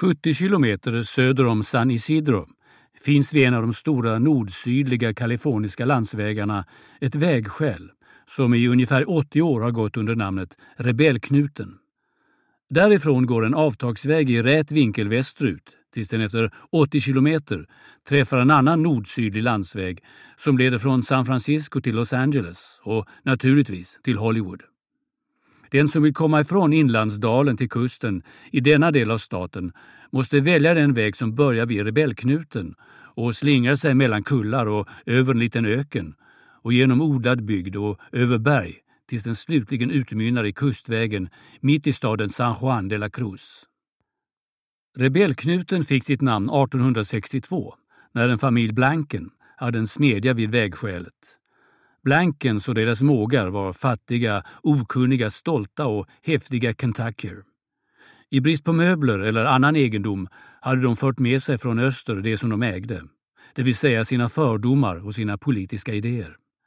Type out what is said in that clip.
70 kilometer söder om San Isidro finns vid en av de stora nordsydliga kaliforniska landsvägarna ett vägskäl som i ungefär 80 år har gått under namnet Rebellknuten. Därifrån går en avtagsväg i rät vinkel västerut tills den efter 80 kilometer träffar en annan nordsydlig landsväg som leder från San Francisco till Los Angeles och naturligtvis till Hollywood. Den som vill komma ifrån inlandsdalen till kusten i denna del av staten måste välja den väg som börjar vid Rebellknuten och slingrar sig mellan kullar och över en liten öken och genom odlad bygd och över berg tills den slutligen utmynnar i kustvägen mitt i staden San Juan de la Cruz. Rebellknuten fick sitt namn 1862 när en familj Blanken hade en smedja vid vägskälet. Blankens och deras mågar var fattiga, okunniga, stolta och häftiga kentuckier. I brist på möbler eller annan egendom hade de fört med sig från öster det som de ägde, det vill säga sina fördomar och sina politiska idéer.